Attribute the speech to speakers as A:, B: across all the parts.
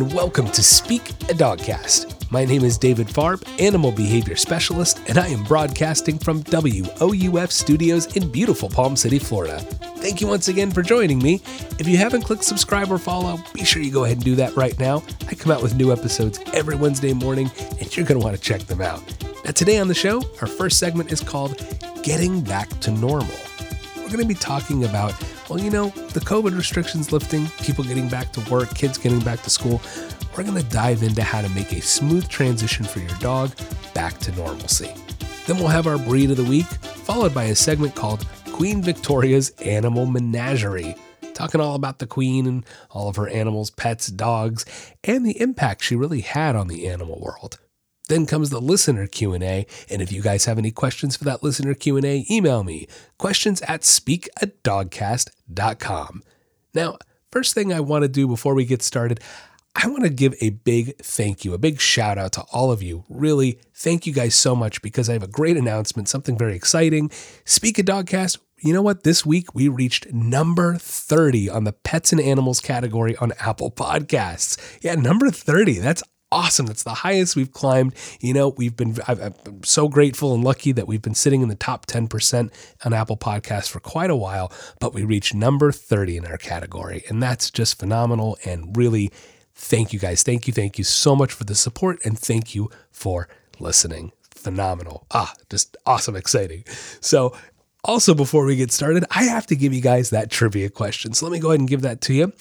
A: and welcome to Speak a Dogcast. My name is David Farb, Animal Behavior Specialist, and I am broadcasting from WOUF Studios in beautiful Palm City, Florida. Thank you once again for joining me. If you haven't clicked subscribe or follow, be sure you go ahead and do that right now. I come out with new episodes every Wednesday morning, and you're going to want to check them out. Now, today on the show, our first segment is called Getting Back to Normal. We're going to be talking about well, you know, the COVID restrictions lifting, people getting back to work, kids getting back to school, we're going to dive into how to make a smooth transition for your dog back to normalcy. Then we'll have our breed of the week, followed by a segment called Queen Victoria's Animal Menagerie, talking all about the queen and all of her animals, pets, dogs, and the impact she really had on the animal world. Then comes the listener Q&A, and if you guys have any questions for that listener Q&A, email me, questions at speakadogcast.com. Now, first thing I want to do before we get started, I want to give a big thank you, a big shout out to all of you. Really, thank you guys so much because I have a great announcement, something very exciting. Speak a Dogcast, you know what? This week we reached number 30 on the pets and animals category on Apple Podcasts. Yeah, number 30. That's awesome. That's the highest we've climbed. You know, we've been, I'm so grateful and lucky that we've been sitting in the top 10% on Apple Podcasts for quite a while, but we reached number 30 in our category. And that's just phenomenal. And really, thank you guys. Thank you. Thank you so much for the support. And thank you for listening. Phenomenal. Ah, just awesome, exciting. So, also, before we get started, I have to give you guys that trivia question. So let me go ahead and give that to you.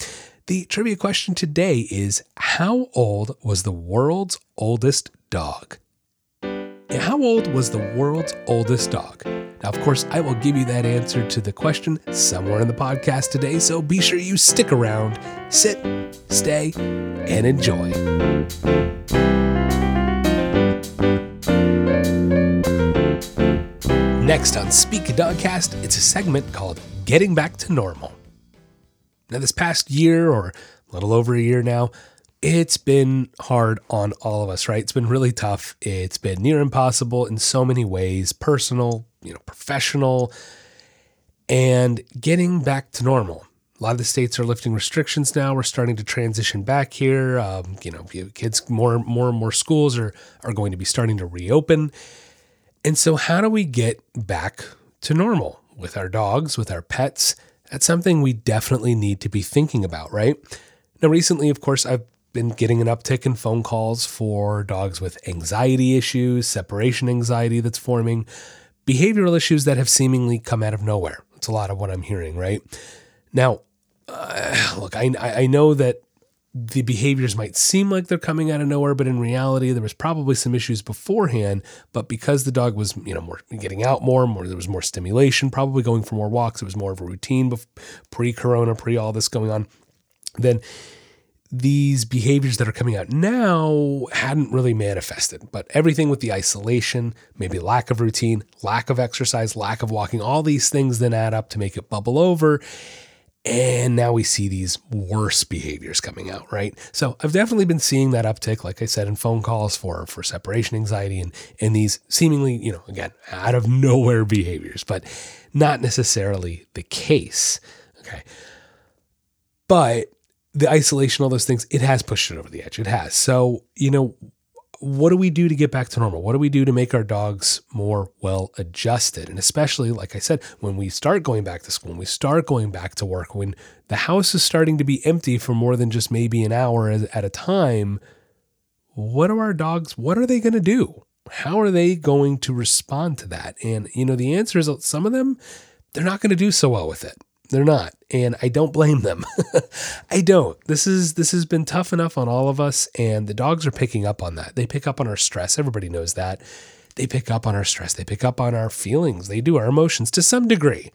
A: The trivia question today is How old was the world's oldest dog? How old was the world's oldest dog? Now, of course, I will give you that answer to the question somewhere in the podcast today, so be sure you stick around, sit, stay, and enjoy. Next on Speak Dogcast, it's a segment called Getting Back to Normal. Now, this past year or a little over a year now, it's been hard on all of us, right? It's been really tough. It's been near impossible in so many ways personal, you know, professional, and getting back to normal. A lot of the states are lifting restrictions now. We're starting to transition back here. Um, you know, kids, more, more and more schools are are going to be starting to reopen. And so, how do we get back to normal with our dogs, with our pets? That's something we definitely need to be thinking about, right? Now, recently, of course, I've been getting an uptick in phone calls for dogs with anxiety issues, separation anxiety that's forming, behavioral issues that have seemingly come out of nowhere. It's a lot of what I'm hearing, right? Now, uh, look, I, I know that the behaviors might seem like they're coming out of nowhere, but in reality, there was probably some issues beforehand. But because the dog was, you know, more getting out more, more there was more stimulation, probably going for more walks. It was more of a routine pre-corona, pre all this going on. Then these behaviors that are coming out now hadn't really manifested, but everything with the isolation, maybe lack of routine, lack of exercise, lack of walking, all these things then add up to make it bubble over. And now we see these worse behaviors coming out, right? So I've definitely been seeing that uptick, like I said, in phone calls for for separation anxiety and and these seemingly, you know, again, out of nowhere behaviors, but not necessarily the case. Okay. But the isolation, all those things, it has pushed it over the edge. It has. So, you know, what do we do to get back to normal? What do we do to make our dogs more well adjusted? And especially, like I said, when we start going back to school, when we start going back to work, when the house is starting to be empty for more than just maybe an hour at a time, what are our dogs, what are they going to do? How are they going to respond to that? And, you know, the answer is uh, some of them, they're not going to do so well with it. They're not, and I don't blame them. I don't. This is this has been tough enough on all of us, and the dogs are picking up on that. They pick up on our stress. Everybody knows that. They pick up on our stress. They pick up on our feelings. They do our emotions to some degree.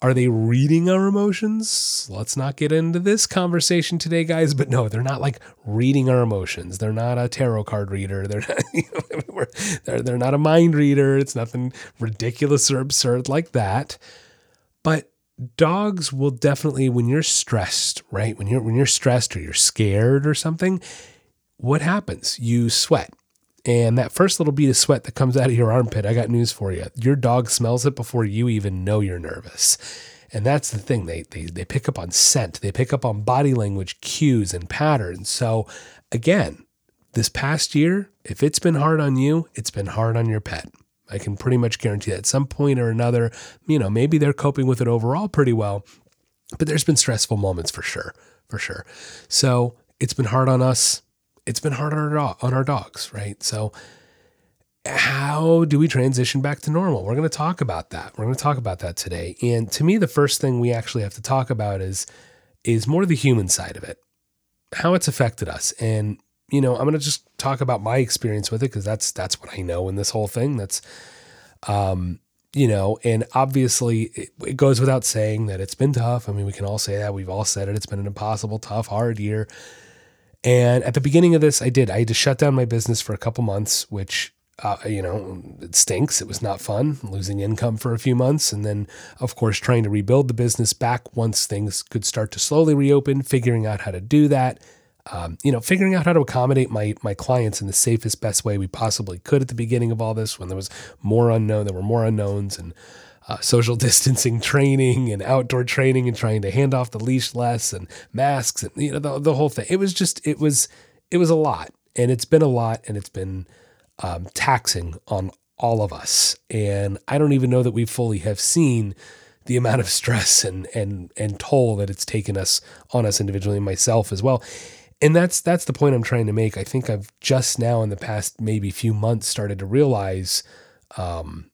A: Are they reading our emotions? Let's not get into this conversation today, guys. But no, they're not like reading our emotions. They're not a tarot card reader. They're not, you know, they're, they're not a mind reader. It's nothing ridiculous or absurd like that. But dogs will definitely when you're stressed, right? When you're when you're stressed or you're scared or something, what happens? You sweat. And that first little bead of sweat that comes out of your armpit, I got news for you. Your dog smells it before you even know you're nervous. And that's the thing. They, they they pick up on scent. They pick up on body language cues and patterns. So again, this past year, if it's been hard on you, it's been hard on your pet. I can pretty much guarantee that at some point or another, you know, maybe they're coping with it overall pretty well, but there's been stressful moments for sure, for sure. So it's been hard on us. It's been hard on our, dog, on our dogs, right? So how do we transition back to normal? We're going to talk about that. We're going to talk about that today. And to me, the first thing we actually have to talk about is is more the human side of it, how it's affected us. And you know, I'm going to just talk about my experience with it because that's that's what I know in this whole thing. That's um, you know, and obviously it, it goes without saying that it's been tough. I mean, we can all say that. We've all said it. It's been an impossible, tough, hard year. And at the beginning of this, I did. I had to shut down my business for a couple months, which uh, you know, it stinks. It was not fun losing income for a few months. And then, of course, trying to rebuild the business back once things could start to slowly reopen, figuring out how to do that. Um, you know, figuring out how to accommodate my my clients in the safest, best way we possibly could at the beginning of all this, when there was more unknown, there were more unknowns, and uh, social distancing training and outdoor training, and trying to hand off the leash less, and masks, and you know, the, the whole thing. It was just, it was, it was a lot, and it's been a lot, and it's been um, taxing on all of us. And I don't even know that we fully have seen the amount of stress and and and toll that it's taken us on us individually, myself as well. And that's that's the point I'm trying to make. I think I've just now in the past maybe few months started to realize um,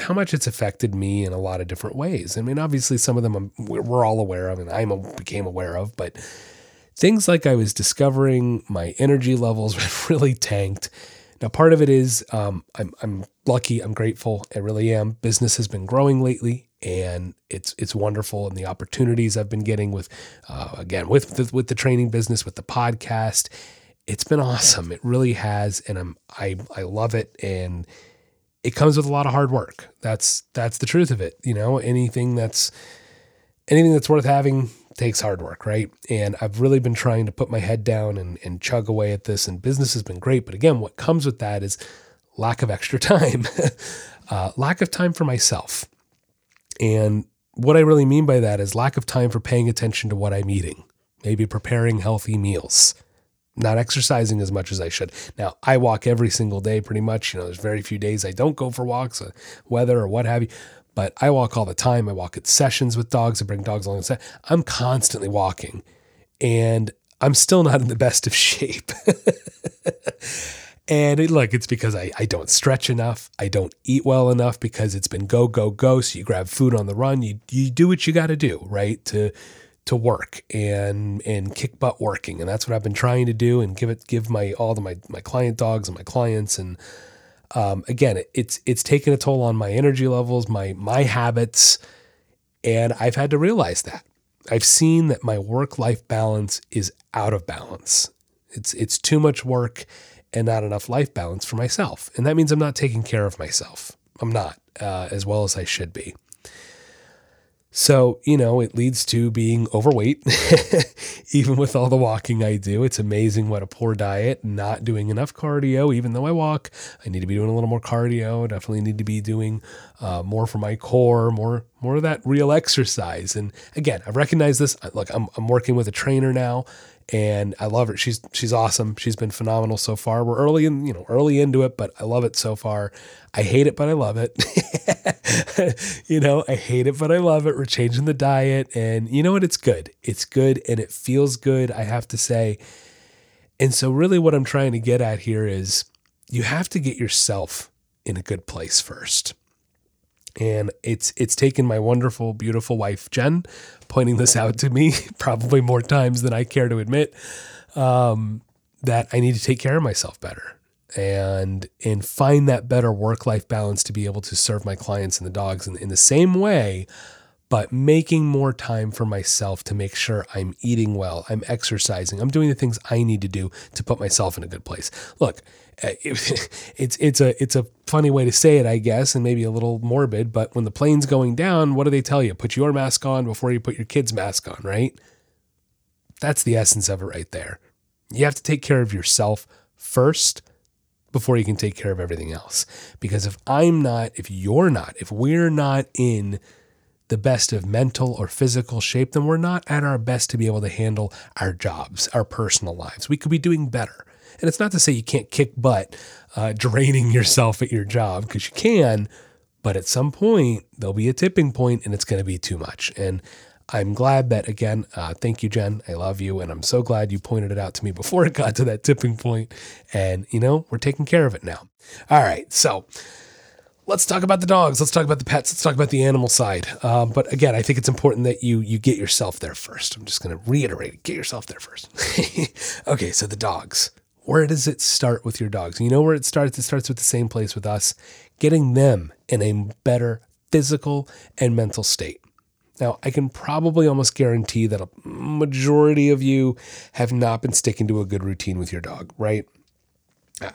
A: how much it's affected me in a lot of different ways. I mean, obviously some of them I'm, we're all aware of, and I became aware of, but things like I was discovering my energy levels really tanked now, part of it is um, I'm, I'm lucky, I'm grateful, I really am. Business has been growing lately, and it's it's wonderful, and the opportunities I've been getting with, uh, again, with the, with the training business, with the podcast, it's been awesome. It really has, and I'm I I love it, and it comes with a lot of hard work. That's that's the truth of it. You know, anything that's anything that's worth having takes hard work, right? And I've really been trying to put my head down and, and chug away at this, and business has been great. But again, what comes with that is lack of extra time, uh, lack of time for myself. And what I really mean by that is lack of time for paying attention to what I'm eating, maybe preparing healthy meals, not exercising as much as I should. Now, I walk every single day pretty much. You know, there's very few days I don't go for walks, uh, weather or what have you but I walk all the time. I walk at sessions with dogs. I bring dogs along. I'm constantly walking, and I'm still not in the best of shape. and it, look, it's because I, I don't stretch enough. I don't eat well enough because it's been go go go. So you grab food on the run. You you do what you got to do, right? To to work and and kick butt working, and that's what I've been trying to do and give it give my all to my my client dogs and my clients and um, again, it's it's taken a toll on my energy levels, my my habits, and I've had to realize that. I've seen that my work life balance is out of balance. It's it's too much work and not enough life balance for myself, and that means I'm not taking care of myself. I'm not uh, as well as I should be. So, you know, it leads to being overweight, even with all the walking I do. It's amazing what a poor diet, not doing enough cardio, even though I walk. I need to be doing a little more cardio. Definitely need to be doing uh, more for my core, more more of that real exercise. And again, I've recognized this. Look, I'm, I'm working with a trainer now and I love her. She's she's awesome. She's been phenomenal so far. We're early in, you know, early into it, but I love it so far. I hate it, but I love it. you know, I hate it, but I love it. We're changing the diet, and you know what? It's good. It's good, and it feels good. I have to say. And so, really, what I'm trying to get at here is you have to get yourself in a good place first. And it's it's taken my wonderful, beautiful wife Jen pointing this out to me probably more times than I care to admit um, that I need to take care of myself better and and find that better work life balance to be able to serve my clients and the dogs in, in the same way but making more time for myself to make sure I'm eating well, I'm exercising, I'm doing the things I need to do to put myself in a good place. Look, eh, it's it's a it's a funny way to say it, I guess, and maybe a little morbid, but when the plane's going down, what do they tell you? Put your mask on before you put your kid's mask on, right? That's the essence of it right there. You have to take care of yourself first before you can take care of everything else. Because if I'm not, if you're not, if we're not in the best of mental or physical shape, then we're not at our best to be able to handle our jobs, our personal lives. We could be doing better. And it's not to say you can't kick butt uh, draining yourself at your job, because you can, but at some point, there'll be a tipping point and it's going to be too much. And I'm glad that, again, uh, thank you, Jen. I love you. And I'm so glad you pointed it out to me before it got to that tipping point. And, you know, we're taking care of it now. All right. So, let's talk about the dogs. Let's talk about the pets. Let's talk about the animal side. Um, but again, I think it's important that you you get yourself there first. I'm just going to reiterate it. Get yourself there first. okay, so the dogs. Where does it start with your dogs? You know where it starts? It starts with the same place with us, getting them in a better physical and mental state. Now, I can probably almost guarantee that a majority of you have not been sticking to a good routine with your dog, right?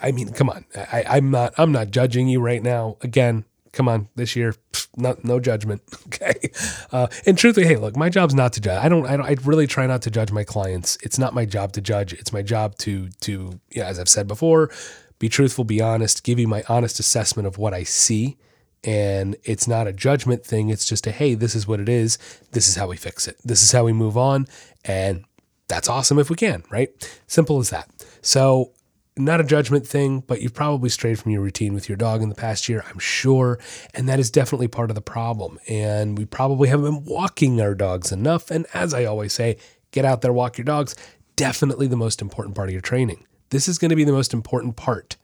A: I mean, come on. I, I'm not. I'm not judging you right now. Again, come on. This year, no judgment. Okay. Uh, and truthfully, hey, look, my job's not to judge. I don't. I don't. I really try not to judge my clients. It's not my job to judge. It's my job to to yeah, as I've said before, be truthful, be honest, give you my honest assessment of what I see. And it's not a judgment thing. It's just a hey, this is what it is. This is how we fix it. This is how we move on. And that's awesome if we can, right? Simple as that. So not a judgment thing, but you've probably strayed from your routine with your dog in the past year, I'm sure. And that is definitely part of the problem. And we probably haven't been walking our dogs enough. And as I always say, get out there, walk your dogs. Definitely the most important part of your training. This is going to be the most important part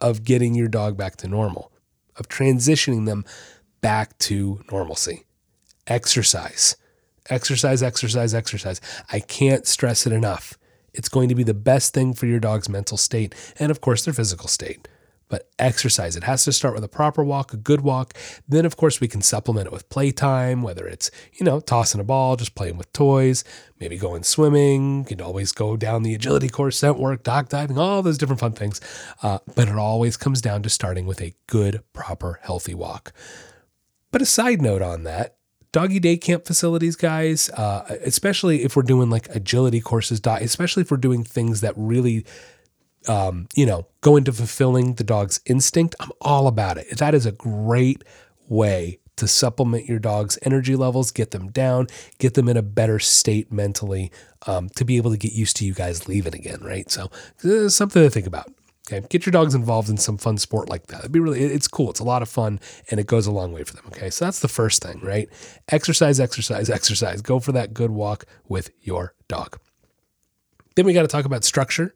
A: of getting your dog back to normal, of transitioning them back to normalcy. Exercise, exercise, exercise, exercise. I can't stress it enough it's going to be the best thing for your dog's mental state and, of course, their physical state. But exercise, it has to start with a proper walk, a good walk. Then, of course, we can supplement it with playtime, whether it's, you know, tossing a ball, just playing with toys, maybe going swimming. You can always go down the agility course, scent work, dock diving, all those different fun things. Uh, but it always comes down to starting with a good, proper, healthy walk. But a side note on that doggy day camp facilities, guys, uh, especially if we're doing like agility courses, especially if we're doing things that really, um, you know, go into fulfilling the dog's instinct, I'm all about it. That is a great way to supplement your dog's energy levels, get them down, get them in a better state mentally um, to be able to get used to you guys leaving again, right? So, something to think about. Okay, get your dogs involved in some fun sport like that. It'd be really, it's cool. It's a lot of fun and it goes a long way for them. Okay, so that's the first thing, right? Exercise, exercise, exercise. Go for that good walk with your dog. Then we got to talk about structure.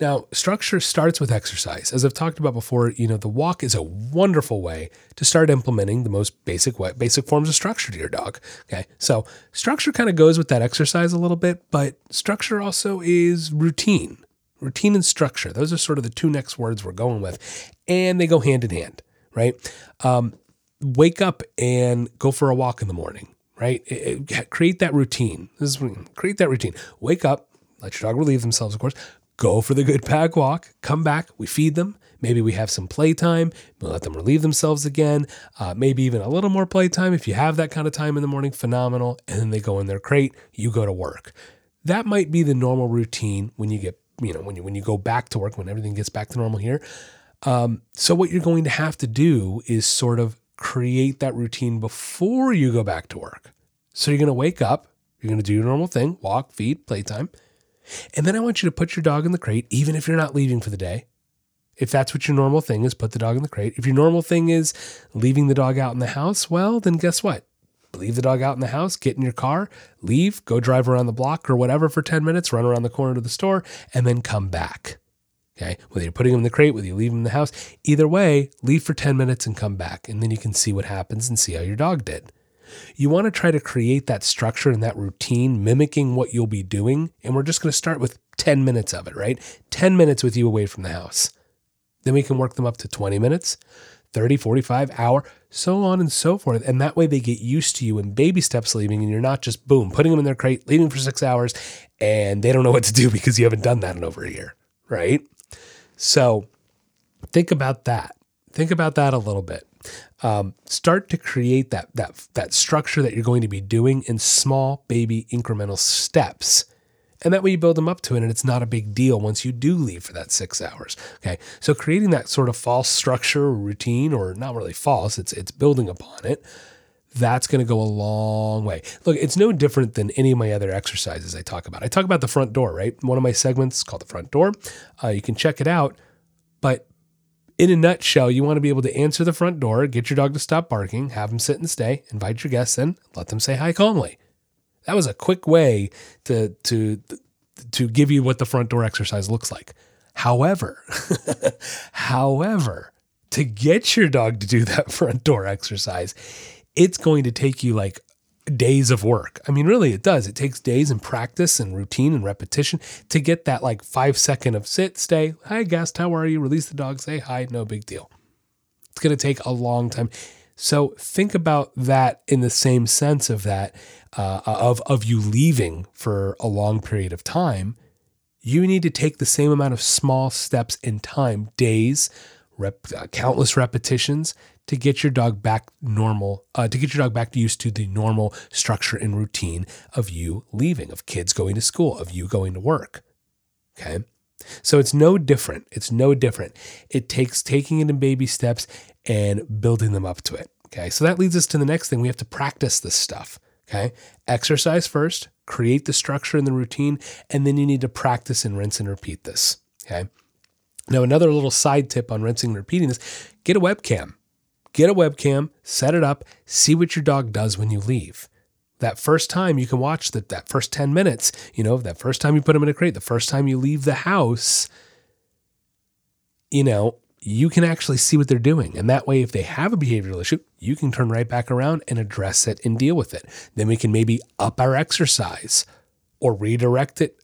A: Now, structure starts with exercise. As I've talked about before, you know, the walk is a wonderful way to start implementing the most basic way, basic forms of structure to your dog. Okay. So structure kind of goes with that exercise a little bit, but structure also is routine routine and structure. Those are sort of the two next words we're going with, and they go hand in hand, right? Um, wake up and go for a walk in the morning, right? It, it, create that routine. This is create that routine. Wake up, let your dog relieve themselves, of course. Go for the good pack walk. Come back. We feed them. Maybe we have some playtime. We let them relieve themselves again. Uh, maybe even a little more playtime if you have that kind of time in the morning. Phenomenal. And then they go in their crate. You go to work. That might be the normal routine when you get you know when you when you go back to work when everything gets back to normal here. Um, so what you're going to have to do is sort of create that routine before you go back to work. So you're going to wake up you're going to do your normal thing walk feed playtime. And then i want you to put your dog in the crate even if you're not leaving for the day. If that's what your normal thing is put the dog in the crate. If your normal thing is leaving the dog out in the house well then guess what leave the dog out in the house, get in your car, leave, go drive around the block or whatever for 10 minutes, run around the corner to the store, and then come back. Okay. Whether you're putting them in the crate, whether you leave them in the house, either way, leave for 10 minutes and come back. And then you can see what happens and see how your dog did. You want to try to create that structure and that routine, mimicking what you'll be doing. And we're just going to start with 10 minutes of it, right? 10 minutes with you away from the house. Then we can work them up to 20 minutes, 30, 45, hour, so on and so forth. And that way they get used to you in baby steps leaving, and you're not just boom, putting them in their crate, leaving for six hours, and they don't know what to do because you haven't done that in over a year, right? So think about that. Think about that a little bit. Um, start to create that that that structure that you're going to be doing in small baby incremental steps and that way you build them up to it and it's not a big deal once you do leave for that six hours. Okay. So creating that sort of false structure or routine, or not really false, it's it's building upon it. that's going to go a long way. Look, it's no different than any of my other exercises I talk about. I talk about the front door, right? One of my segments is called the front door. Uh, you can check it out. But in a nutshell, you want to be able to answer the front door, get your dog to stop barking, have them sit and stay, invite your guests in, let them say hi calmly. That was a quick way to to to give you what the front door exercise looks like. However, however, to get your dog to do that front door exercise, it's going to take you like days of work. I mean, really, it does. It takes days and practice and routine and repetition to get that like five second of sit, stay, hi, guest, how are you? Release the dog, say hi, no big deal. It's going to take a long time. So think about that in the same sense of that, uh, of, of you leaving for a long period of time. You need to take the same amount of small steps in time, days, rep, uh, countless repetitions to get your dog back normal, uh, to get your dog back used to the normal structure and routine of you leaving, of kids going to school, of you going to work. Okay. So it's no different. It's no different. It takes taking it in baby steps and building them up to it. Okay. So that leads us to the next thing. We have to practice this stuff. Okay. Exercise first, create the structure and the routine, and then you need to practice and rinse and repeat this. Okay. Now, another little side tip on rinsing and repeating this get a webcam. Get a webcam, set it up, see what your dog does when you leave. That first time you can watch that that first 10 minutes, you know, that first time you put them in a crate, the first time you leave the house, you know, you can actually see what they're doing. And that way, if they have a behavioral issue, you can turn right back around and address it and deal with it. Then we can maybe up our exercise or redirect it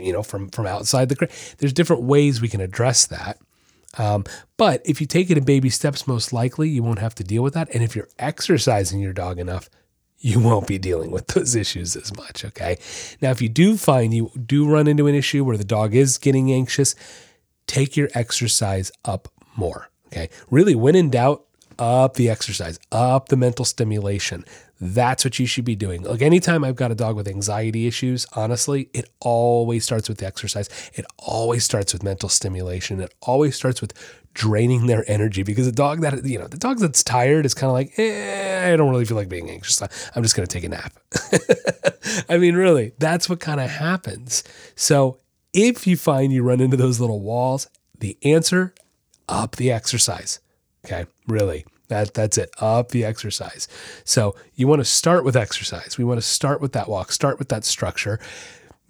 A: you know, from from outside the crate. There's different ways we can address that. Um, but if you take it in baby steps, most likely you won't have to deal with that. And if you're exercising your dog enough, you won't be dealing with those issues as much. Okay. Now, if you do find you do run into an issue where the dog is getting anxious, take your exercise up more. Okay. Really, when in doubt, up the exercise, up the mental stimulation. That's what you should be doing. Like anytime I've got a dog with anxiety issues, honestly, it always starts with the exercise. It always starts with mental stimulation. It always starts with draining their energy because the dog that, you know, the dog that's tired is kind of like, eh, I don't really feel like being anxious. I'm just going to take a nap. I mean, really, that's what kind of happens. So if you find you run into those little walls, the answer, up the exercise. Okay, really. That that's it. Up the exercise. So you want to start with exercise. We want to start with that walk, start with that structure.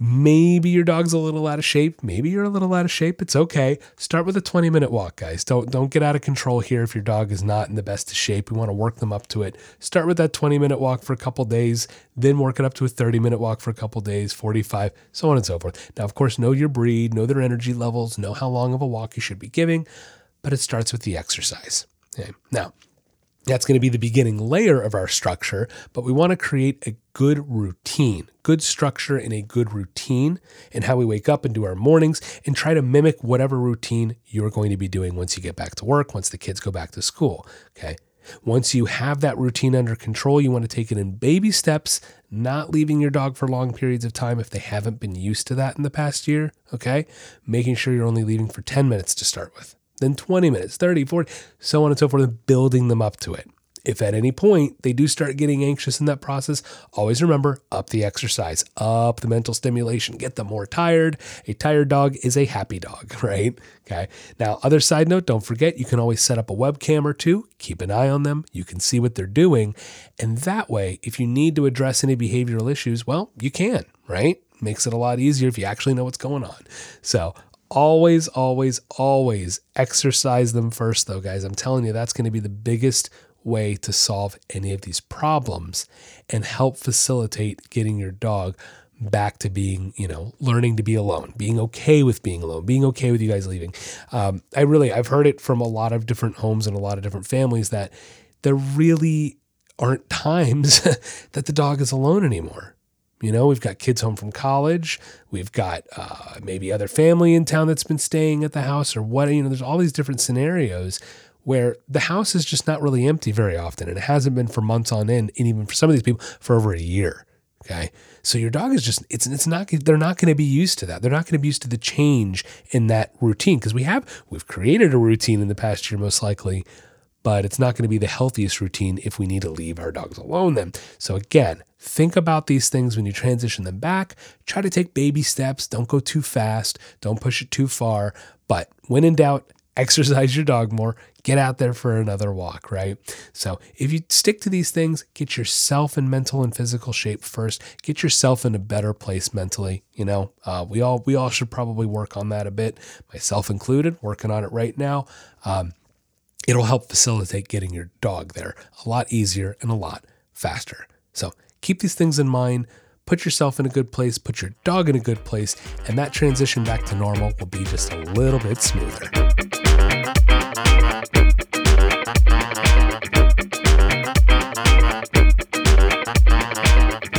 A: Maybe your dog's a little out of shape. Maybe you're a little out of shape. It's okay. Start with a 20 minute walk, guys. Don't don't get out of control here if your dog is not in the best of shape. We want to work them up to it. Start with that 20 minute walk for a couple days, then work it up to a 30 minute walk for a couple days, 45, so on and so forth. Now, of course, know your breed, know their energy levels, know how long of a walk you should be giving, but it starts with the exercise. Okay. Now, that's going to be the beginning layer of our structure, but we want to create a good routine, good structure and a good routine in how we wake up and do our mornings and try to mimic whatever routine you're going to be doing once you get back to work, once the kids go back to school. Okay. Once you have that routine under control, you want to take it in baby steps, not leaving your dog for long periods of time if they haven't been used to that in the past year. Okay. Making sure you're only leaving for 10 minutes to start with then 20 minutes, 30, 40, so on and so forth, and building them up to it. If at any point they do start getting anxious in that process, always remember up the exercise, up the mental stimulation, get them more tired. A tired dog is a happy dog, right? Okay. Now, other side note, don't forget you can always set up a webcam or two, keep an eye on them. You can see what they're doing. And that way, if you need to address any behavioral issues, well, you can, right? Makes it a lot easier if you actually know what's going on. So, always, always, always exercise them first, though, guys. I'm telling you, that's going to be the biggest way to solve any of these problems and help facilitate getting your dog back to being, you know, learning to be alone, being okay with being alone, being okay with you guys leaving. Um, I really, I've heard it from a lot of different homes and a lot of different families that there really aren't times that the dog is alone anymore. You know, we've got kids home from college. We've got uh, maybe other family in town that's been staying at the house or what. You know, there's all these different scenarios where the house is just not really empty very often. And it hasn't been for months on end. And even for some of these people, for over a year. Okay. So your dog is just, it's, it's not, they're not going to be used to that. They're not going to be used to the change in that routine because we have, we've created a routine in the past year, most likely, but it's not going to be the healthiest routine if we need to leave our dogs alone then. So again, think about these things when you transition them back. Try to take baby steps. Don't go too fast. Don't push it too far. But when in doubt, exercise your dog more, get out there for another walk, right? So if you stick to these things, get yourself in mental and physical shape first. Get yourself in a better place mentally. You know, uh, we all we all should probably work on that a bit, myself included. Working on it right now. Um, it'll help facilitate getting your dog there a lot easier and a lot faster. So keep these things in mind. Put yourself in a good place, put your dog in a good place, and that transition back to normal will be just a little bit smoother.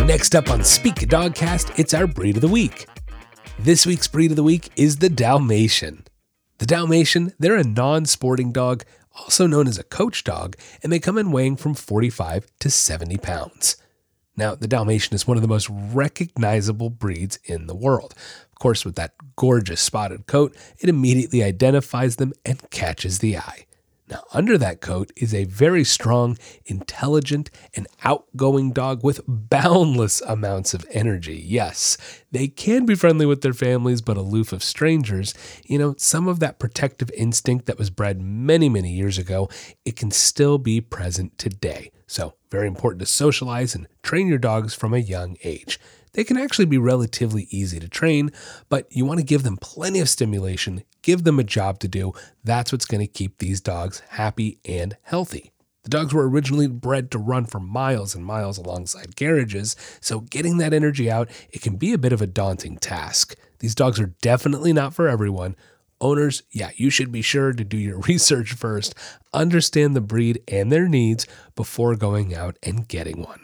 A: Next up on Speak Dogcast, it's our breed of the week. This week's breed of the week is the Dalmatian. The Dalmatian, they're a non sporting dog, also known as a coach dog, and they come in weighing from 45 to 70 pounds. Now, the Dalmatian is one of the most recognizable breeds in the world. Of course, with that gorgeous spotted coat, it immediately identifies them and catches the eye. Now, under that coat is a very strong, intelligent, and outgoing dog with boundless amounts of energy. Yes, they can be friendly with their families, but aloof of strangers. You know, some of that protective instinct that was bred many, many years ago, it can still be present today. So, very important to socialize and train your dogs from a young age. They can actually be relatively easy to train, but you want to give them plenty of stimulation, give them a job to do. That's what's going to keep these dogs happy and healthy. The dogs were originally bred to run for miles and miles alongside carriages, so getting that energy out, it can be a bit of a daunting task. These dogs are definitely not for everyone. Owners, yeah, you should be sure to do your research first, understand the breed and their needs before going out and getting one.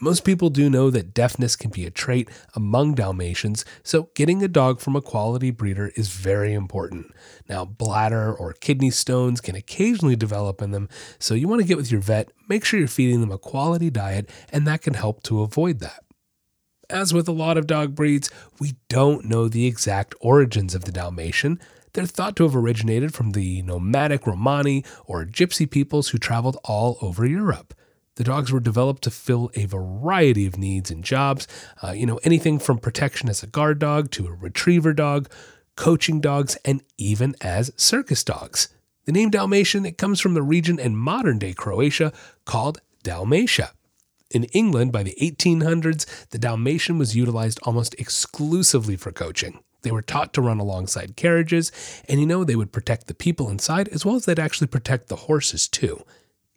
A: Most people do know that deafness can be a trait among Dalmatians, so getting a dog from a quality breeder is very important. Now, bladder or kidney stones can occasionally develop in them, so you want to get with your vet, make sure you're feeding them a quality diet, and that can help to avoid that. As with a lot of dog breeds, we don't know the exact origins of the Dalmatian. They're thought to have originated from the nomadic Romani or gypsy peoples who traveled all over Europe. The dogs were developed to fill a variety of needs and jobs. Uh, you know, anything from protection as a guard dog to a retriever dog, coaching dogs, and even as circus dogs. The name Dalmatian it comes from the region in modern-day Croatia called Dalmatia. In England, by the 1800s, the Dalmatian was utilized almost exclusively for coaching. They were taught to run alongside carriages, and you know, they would protect the people inside as well as they'd actually protect the horses too.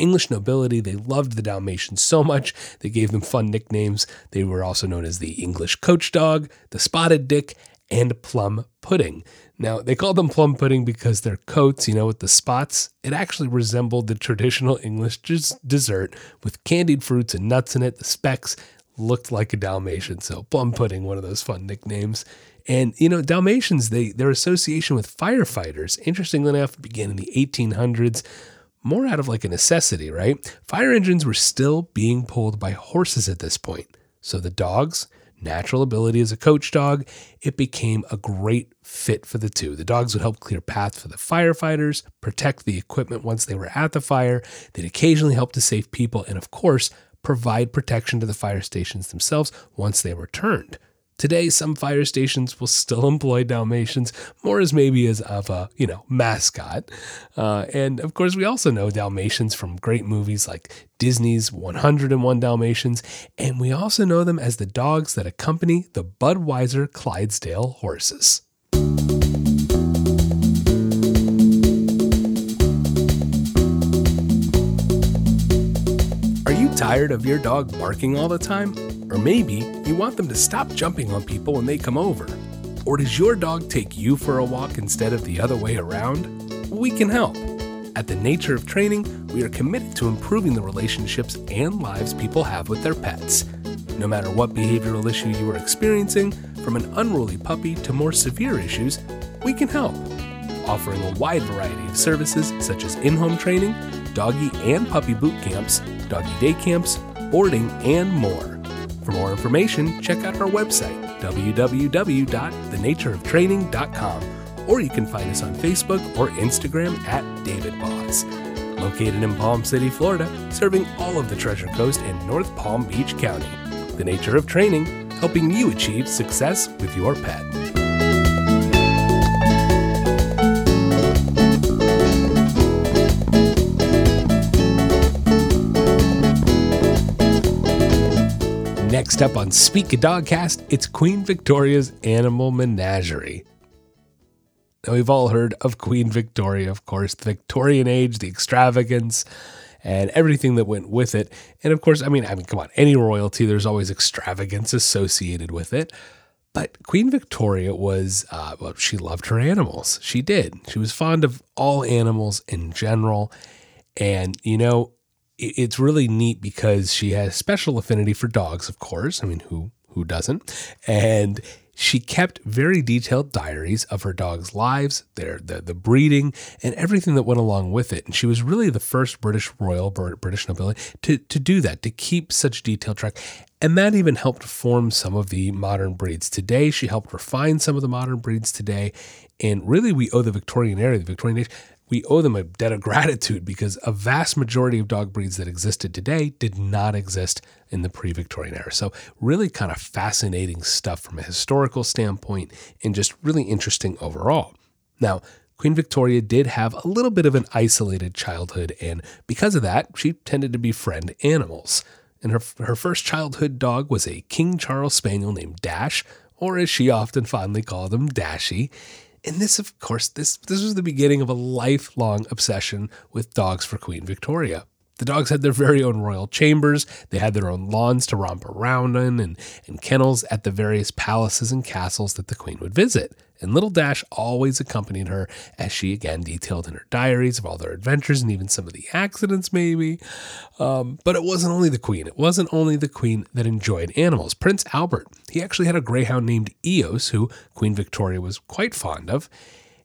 A: English nobility, they loved the Dalmatians so much, they gave them fun nicknames. They were also known as the English coach dog, the spotted dick, and plum pudding. Now, they called them plum pudding because their coats, you know, with the spots, it actually resembled the traditional English dessert with candied fruits and nuts in it. The specks looked like a Dalmatian, so plum pudding, one of those fun nicknames. And you know, Dalmatians, they their association with firefighters, interestingly enough, began in the 1800s more out of like a necessity, right? Fire engines were still being pulled by horses at this point. So the dogs, natural ability as a coach dog, it became a great fit for the two. The dogs would help clear paths for the firefighters, protect the equipment once they were at the fire, they'd occasionally help to save people, and of course, provide protection to the fire stations themselves once they returned. Today, some fire stations will still employ Dalmatians, more as maybe as of a, you know, mascot. Uh, and of course, we also know Dalmatians from great movies like Disney's 101 Dalmatians, and we also know them as the dogs that accompany the Budweiser Clydesdale horses. Are you tired of your dog barking all the time? Or maybe you want them to stop jumping on people when they come over. Or does your dog take you for a walk instead of the other way around? We can help. At the Nature of Training, we are committed to improving the relationships and lives people have with their pets. No matter what behavioral issue you are experiencing, from an unruly puppy to more severe issues, we can help. Offering a wide variety of services such as in home training, doggy and puppy boot camps, doggy day camps, boarding, and more. For more information, check out our website, www.thenatureoftraining.com, or you can find us on Facebook or Instagram at DavidBoss. Located in Palm City, Florida, serving all of the Treasure Coast and North Palm Beach County. The nature of training, helping you achieve success with your pet. Next up on Speak a Dogcast, it's Queen Victoria's Animal Menagerie. Now, we've all heard of Queen Victoria, of course, the Victorian age, the extravagance, and everything that went with it. And of course, I mean, I mean, come on, any royalty, there's always extravagance associated with it. But Queen Victoria was, uh, well, she loved her animals. She did. She was fond of all animals in general. And, you know, it's really neat because she has special affinity for dogs, of course. I mean, who who doesn't? And she kept very detailed diaries of her dog's lives, their the, the breeding, and everything that went along with it. And she was really the first British royal British nobility to, to do that, to keep such detailed track. And that even helped form some of the modern breeds today. She helped refine some of the modern breeds today. And really, we owe the Victorian era, the Victorian age, we owe them a debt of gratitude because a vast majority of dog breeds that existed today did not exist in the pre Victorian era. So, really kind of fascinating stuff from a historical standpoint and just really interesting overall. Now, Queen Victoria did have a little bit of an isolated childhood, and because of that, she tended to befriend animals. And her, her first childhood dog was a King Charles Spaniel named Dash, or as she often fondly called him, Dashy. And this, of course, this this was the beginning of a lifelong obsession with dogs for Queen Victoria. The dogs had their very own royal chambers. They had their own lawns to romp around in and, and kennels at the various palaces and castles that the queen would visit. And Little Dash always accompanied her, as she again detailed in her diaries of all their adventures and even some of the accidents, maybe. Um, but it wasn't only the queen. It wasn't only the queen that enjoyed animals. Prince Albert, he actually had a greyhound named Eos, who Queen Victoria was quite fond of.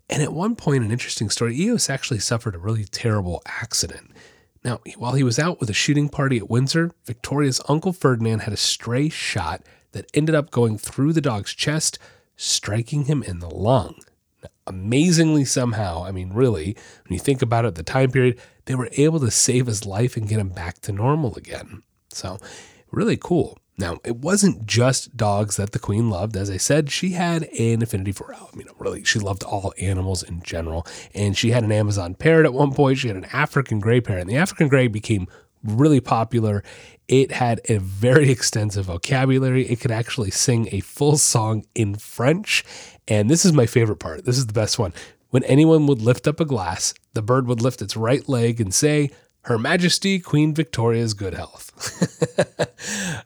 A: And at one point, an interesting story Eos actually suffered a really terrible accident. Now, while he was out with a shooting party at Windsor, Victoria's Uncle Ferdinand had a stray shot that ended up going through the dog's chest, striking him in the lung. Amazingly, somehow, I mean, really, when you think about it, the time period, they were able to save his life and get him back to normal again. So, really cool. Now, it wasn't just dogs that the queen loved. As I said, she had an affinity for, I mean, really, she loved all animals in general. And she had an Amazon parrot at one point. She had an African gray parrot. And the African gray became really popular. It had a very extensive vocabulary. It could actually sing a full song in French. And this is my favorite part. This is the best one. When anyone would lift up a glass, the bird would lift its right leg and say, her Majesty Queen Victoria's good health.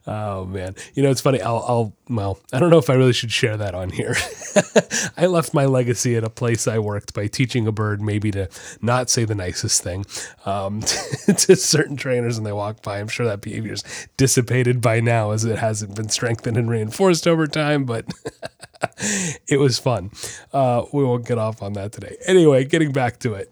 A: oh man, you know it's funny. I'll, I'll, well, I don't know if I really should share that on here. I left my legacy at a place I worked by teaching a bird maybe to not say the nicest thing um, to certain trainers when they walk by. I'm sure that behavior's dissipated by now as it hasn't been strengthened and reinforced over time, but it was fun. Uh, we won't get off on that today. Anyway, getting back to it.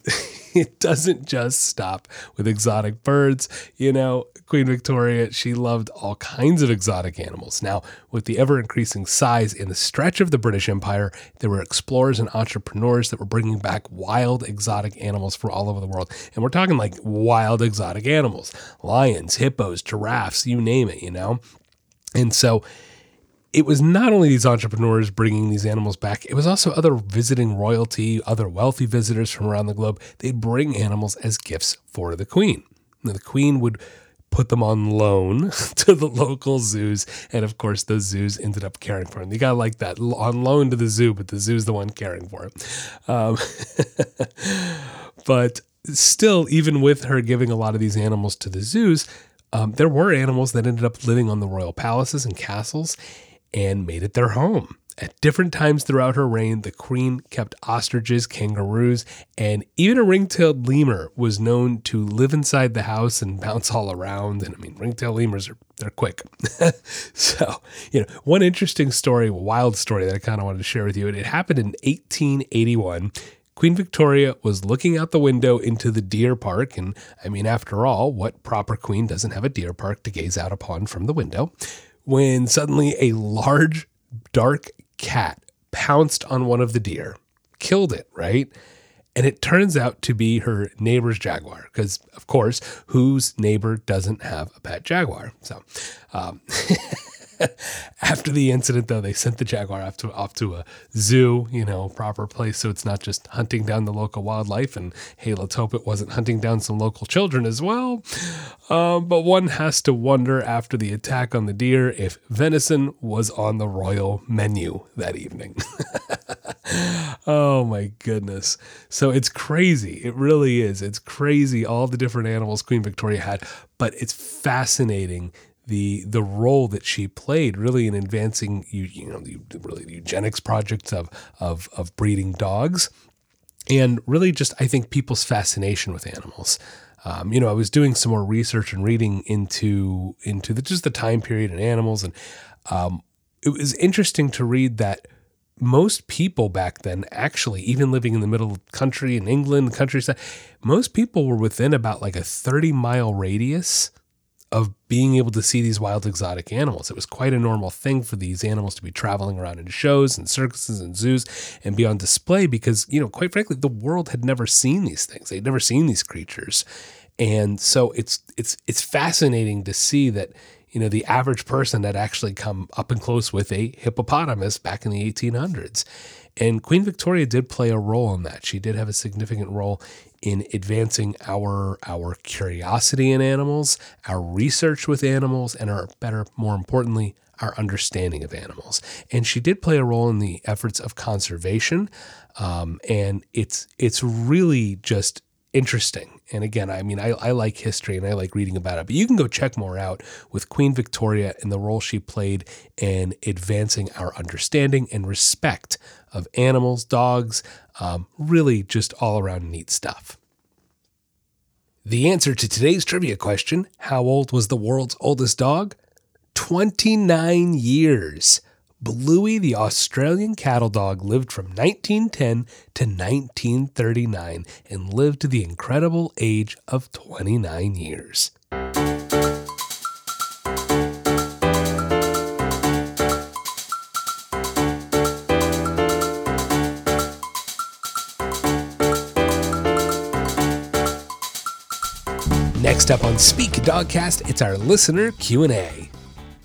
A: It doesn't just stop with exotic birds. You know, Queen Victoria, she loved all kinds of exotic animals. Now, with the ever increasing size and the stretch of the British Empire, there were explorers and entrepreneurs that were bringing back wild exotic animals from all over the world. And we're talking like wild exotic animals lions, hippos, giraffes, you name it, you know? And so, it was not only these entrepreneurs bringing these animals back, it was also other visiting royalty, other wealthy visitors from around the globe. They'd bring animals as gifts for the queen. Now, the queen would put them on loan to the local zoos. And of course, those zoos ended up caring for them. You got like that on loan to the zoo, but the zoo's the one caring for him. Um, but still, even with her giving a lot of these animals to the zoos, um, there were animals that ended up living on the royal palaces and castles and made it their home. At different times throughout her reign, the queen kept ostriches, kangaroos, and even a ring-tailed lemur was known to live inside the house and bounce all around. And I mean, ring-tailed lemurs are they're quick. so, you know, one interesting story, wild story that I kind of wanted to share with you. It happened in 1881. Queen Victoria was looking out the window into the deer park. And I mean, after all, what proper queen doesn't have a deer park to gaze out upon from the window? When suddenly a large, dark cat pounced on one of the deer, killed it, right? And it turns out to be her neighbor's jaguar, because, of course, whose neighbor doesn't have a pet jaguar? So, um, After the incident, though, they sent the jaguar off to off to a zoo, you know, proper place, so it's not just hunting down the local wildlife. And hey, let's hope it wasn't hunting down some local children as well. Um, but one has to wonder after the attack on the deer if venison was on the royal menu that evening. oh my goodness. So it's crazy. It really is. It's crazy all the different animals Queen Victoria had, but it's fascinating the the role that she played really in advancing you, you know the really the eugenics projects of of of breeding dogs and really just I think people's fascination with animals. Um, you know, I was doing some more research and reading into into the, just the time period and animals, and um, it was interesting to read that most people back then, actually, even living in the middle of the country in England, the countryside, most people were within about like a thirty mile radius of being able to see these wild exotic animals. It was quite a normal thing for these animals to be traveling around in shows and circuses and zoos and be on display because, you know, quite frankly, the world had never seen these things. They'd never seen these creatures. And so it's it's it's fascinating to see that, you know, the average person had actually come up and close with a hippopotamus back in the 1800s. And Queen Victoria did play a role in that. She did have a significant role in advancing our our curiosity in animals, our research with animals, and our better, more importantly, our understanding of animals. And she did play a role in the efforts of conservation. Um, and it's it's really just interesting. And again, I mean, I, I like history and I like reading about it, but you can go check more out with Queen Victoria and the role she played in advancing our understanding and respect of animals, dogs, um, really just all around neat stuff. The answer to today's trivia question How old was the world's oldest dog? 29 years. Bluey, the Australian cattle dog, lived from 1910 to 1939 and lived to the incredible age of 29 years. Next up on Speak Dogcast, it's our listener Q&A.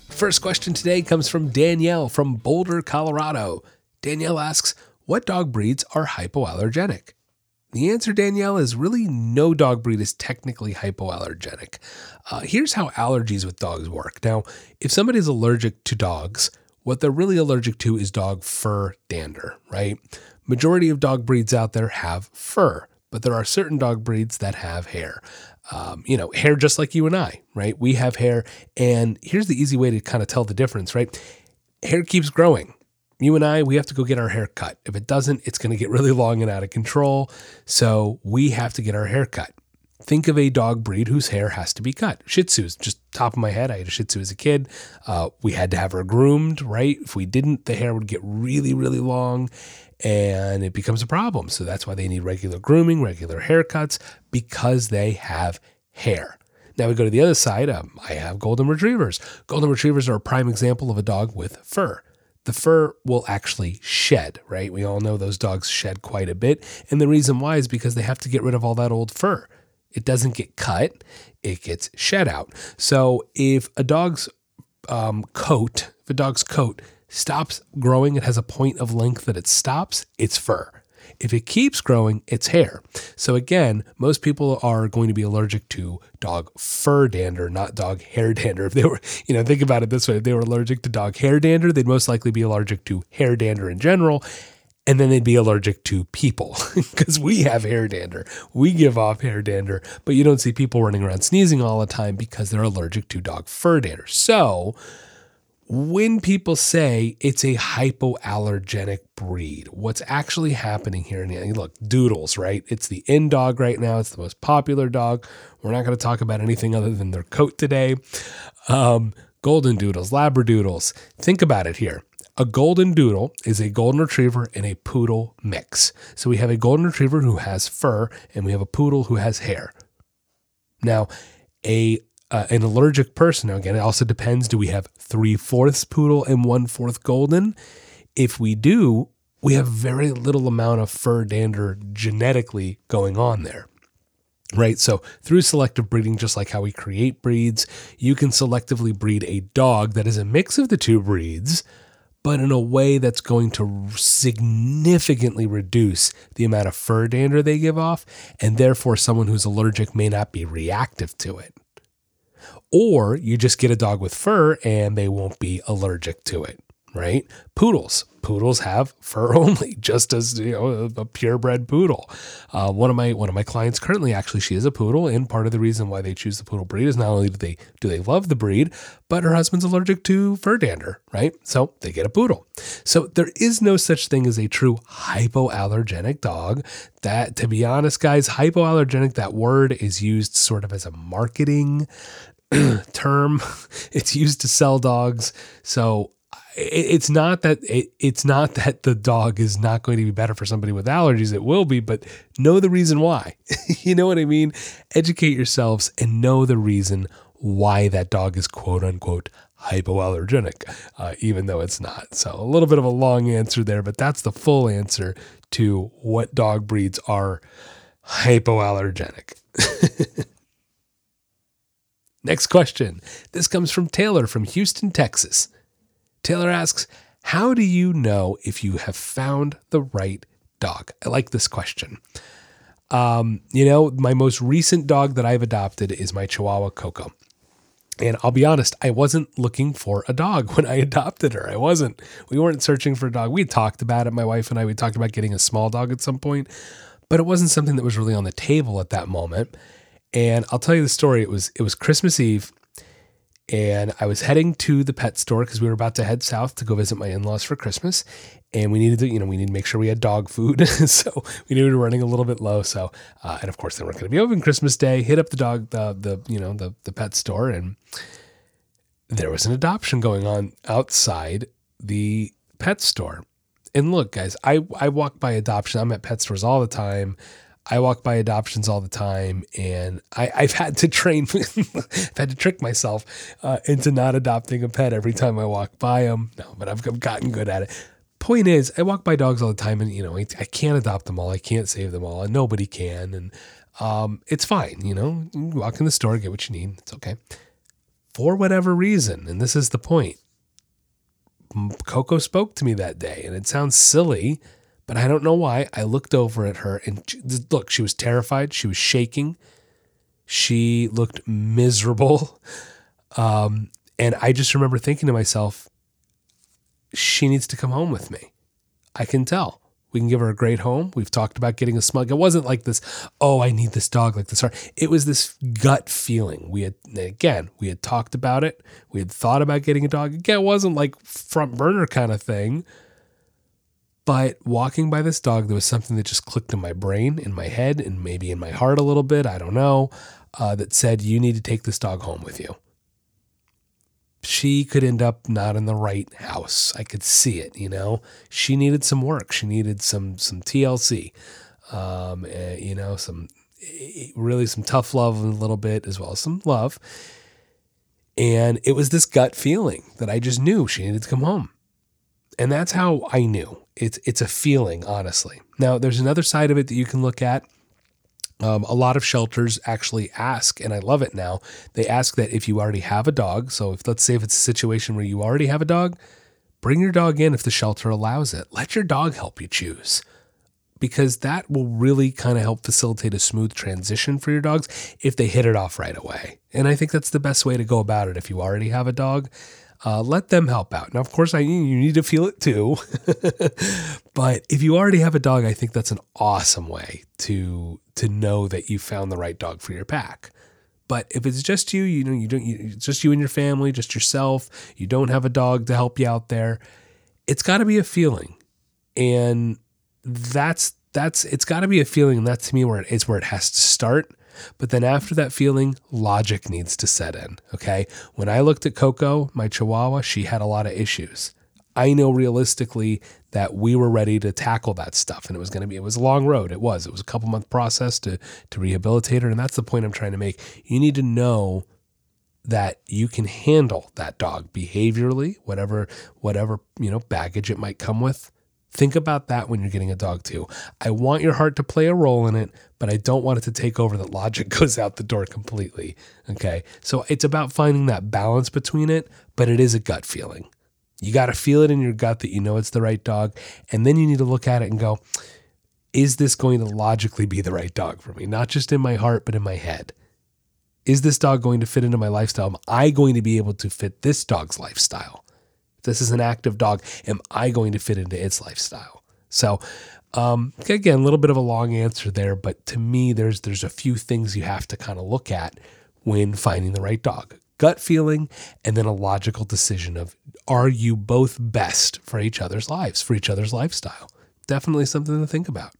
A: First question today comes from Danielle from Boulder, Colorado. Danielle asks, "What dog breeds are hypoallergenic?" The answer, Danielle, is really no dog breed is technically hypoallergenic. Uh, here's how allergies with dogs work. Now, if somebody's allergic to dogs, what they're really allergic to is dog fur dander, right? Majority of dog breeds out there have fur, but there are certain dog breeds that have hair um, you know, hair just like you and I, right? We have hair. And here's the easy way to kind of tell the difference, right? Hair keeps growing. You and I, we have to go get our hair cut. If it doesn't, it's going to get really long and out of control. So we have to get our hair cut. Think of a dog breed whose hair has to be cut. Shih Tzus, just top of my head. I had a Shih Tzu as a kid. Uh, we had to have her groomed, right? If we didn't, the hair would get really, really long and it becomes a problem. So that's why they need regular grooming, regular haircuts, because they have hair. Now we go to the other side. Um, I have golden retrievers. Golden retrievers are a prime example of a dog with fur. The fur will actually shed, right? We all know those dogs shed quite a bit. And the reason why is because they have to get rid of all that old fur. It doesn't get cut, it gets shed out. So if a dog's um, coat, if a dog's coat stops growing, it has a point of length that it stops, it's fur. If it keeps growing, it's hair. So again, most people are going to be allergic to dog fur dander, not dog hair dander. If they were, you know, think about it this way, if they were allergic to dog hair dander, they'd most likely be allergic to hair dander in general. And then they'd be allergic to people because we have hair dander. We give off hair dander, but you don't see people running around sneezing all the time because they're allergic to dog fur dander. So, when people say it's a hypoallergenic breed, what's actually happening here? And look, doodles, right? It's the in dog right now. It's the most popular dog. We're not going to talk about anything other than their coat today. Um, golden doodles, labradoodles. Think about it here. A golden doodle is a golden retriever and a poodle mix. So we have a golden retriever who has fur, and we have a poodle who has hair. Now, a uh, an allergic person. Now, again, it also depends. Do we have three fourths poodle and one fourth golden? If we do, we have very little amount of fur dander genetically going on there. Right. So, through selective breeding, just like how we create breeds, you can selectively breed a dog that is a mix of the two breeds, but in a way that's going to significantly reduce the amount of fur dander they give off. And therefore, someone who's allergic may not be reactive to it. Or you just get a dog with fur and they won't be allergic to it right? Poodles. Poodles have fur only, just as you know a, purebred poodle. Uh, one of my one of my clients currently, actually, she is a poodle, and part of the reason why they choose the poodle breed is not only do they do they love the breed, but her husband's allergic to fur dander, right? So they get a poodle. So there is no such thing as a true hypoallergenic dog. That, to be honest, guys, hypoallergenic that word is used sort of as a marketing term. It's used to sell dogs. So it's not that it, it's not that the dog is not going to be better for somebody with allergies. It will be but know the reason why. You know what i mean? Educate yourselves and know the reason why that dog is quote unquote hypoallergenic uh, even though it's not. So a little bit of a long answer there but that's the full answer to what dog breeds are hypoallergenic next question this comes from taylor from houston texas Taylor asks, How do you know if you have found the right dog? I like this question. Um, you know, my most recent dog that I've adopted is my Chihuahua Coco. And I'll be honest, I wasn't looking for a dog when I adopted her. I wasn't. We weren't searching for a dog. We talked about it, my wife and I. We talked about getting a small dog at some point, but it wasn't something that was really on the table at that moment. And I'll tell you the story. It was it was Christmas Eve and I was heading to the pet store because we were about to head south to go visit my in-laws for Christmas, and we needed to, you know, we needed to make sure we had dog food, so we knew we were running a little bit low. So, uh, and of course they weren't going to be open Christmas Day. Hit up the dog, the the you know the the pet store, and there was an adoption going on outside the pet store. And look, guys, I I walk by adoption. I'm at pet stores all the time. I walk by adoptions all the time, and I, have had to train, I've had to trick myself uh, into not adopting a pet every time I walk by them. No, but I've, gotten good at it. Point is, I walk by dogs all the time, and you know, I, I can't adopt them all. I can't save them all, and nobody can. And um, it's fine, you know. You walk in the store, get what you need. It's okay. For whatever reason, and this is the point, Coco spoke to me that day, and it sounds silly but I don't know why. I looked over at her and look, she was terrified. She was shaking. She looked miserable. Um, and I just remember thinking to myself, she needs to come home with me. I can tell. We can give her a great home. We've talked about getting a smug. It wasn't like this, oh, I need this dog like this. It was this gut feeling. We had, again, we had talked about it. We had thought about getting a dog. Again, it wasn't like front burner kind of thing. But walking by this dog, there was something that just clicked in my brain, in my head, and maybe in my heart a little bit. I don't know. Uh, that said, you need to take this dog home with you. She could end up not in the right house. I could see it. You know, she needed some work. She needed some some TLC. Um, uh, you know, some eh, really some tough love a little bit as well as some love. And it was this gut feeling that I just knew she needed to come home. And that's how I knew. It's it's a feeling, honestly. Now, there's another side of it that you can look at. Um, a lot of shelters actually ask, and I love it now. They ask that if you already have a dog, so if let's say if it's a situation where you already have a dog, bring your dog in if the shelter allows it. Let your dog help you choose because that will really kind of help facilitate a smooth transition for your dogs if they hit it off right away. And I think that's the best way to go about it if you already have a dog uh, let them help out. Now, of course, I you need to feel it too. but if you already have a dog, I think that's an awesome way to to know that you found the right dog for your pack. But if it's just you, you know, you don't, you, just you and your family, just yourself. You don't have a dog to help you out there. It's got to be a feeling, and that's that's it's got to be a feeling. And that's to me where it is where it has to start but then after that feeling, logic needs to set in. Okay. When I looked at Coco, my Chihuahua, she had a lot of issues. I know realistically that we were ready to tackle that stuff and it was going to be it was a long road it was it was a couple month process to to rehabilitate her and that's the point I'm trying to make you need to know that you can handle that dog behaviorally whatever whatever you know baggage it might come with Think about that when you're getting a dog too. I want your heart to play a role in it, but I don't want it to take over that logic goes out the door completely. Okay. So it's about finding that balance between it, but it is a gut feeling. You got to feel it in your gut that you know it's the right dog. And then you need to look at it and go, is this going to logically be the right dog for me? Not just in my heart, but in my head. Is this dog going to fit into my lifestyle? Am I going to be able to fit this dog's lifestyle? If this is an active dog. Am I going to fit into its lifestyle? So, um, again, a little bit of a long answer there, but to me, there's there's a few things you have to kind of look at when finding the right dog. Gut feeling, and then a logical decision of are you both best for each other's lives, for each other's lifestyle? Definitely something to think about.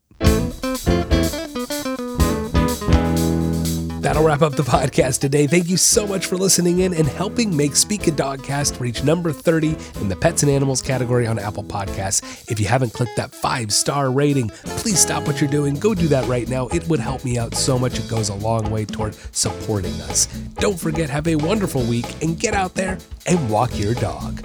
A: That'll wrap up the podcast today. Thank you so much for listening in and helping make Speak a Dogcast reach number 30 in the pets and animals category on Apple Podcasts. If you haven't clicked that five star rating, please stop what you're doing. Go do that right now. It would help me out so much. It goes a long way toward supporting us. Don't forget, have a wonderful week and get out there and walk your dog.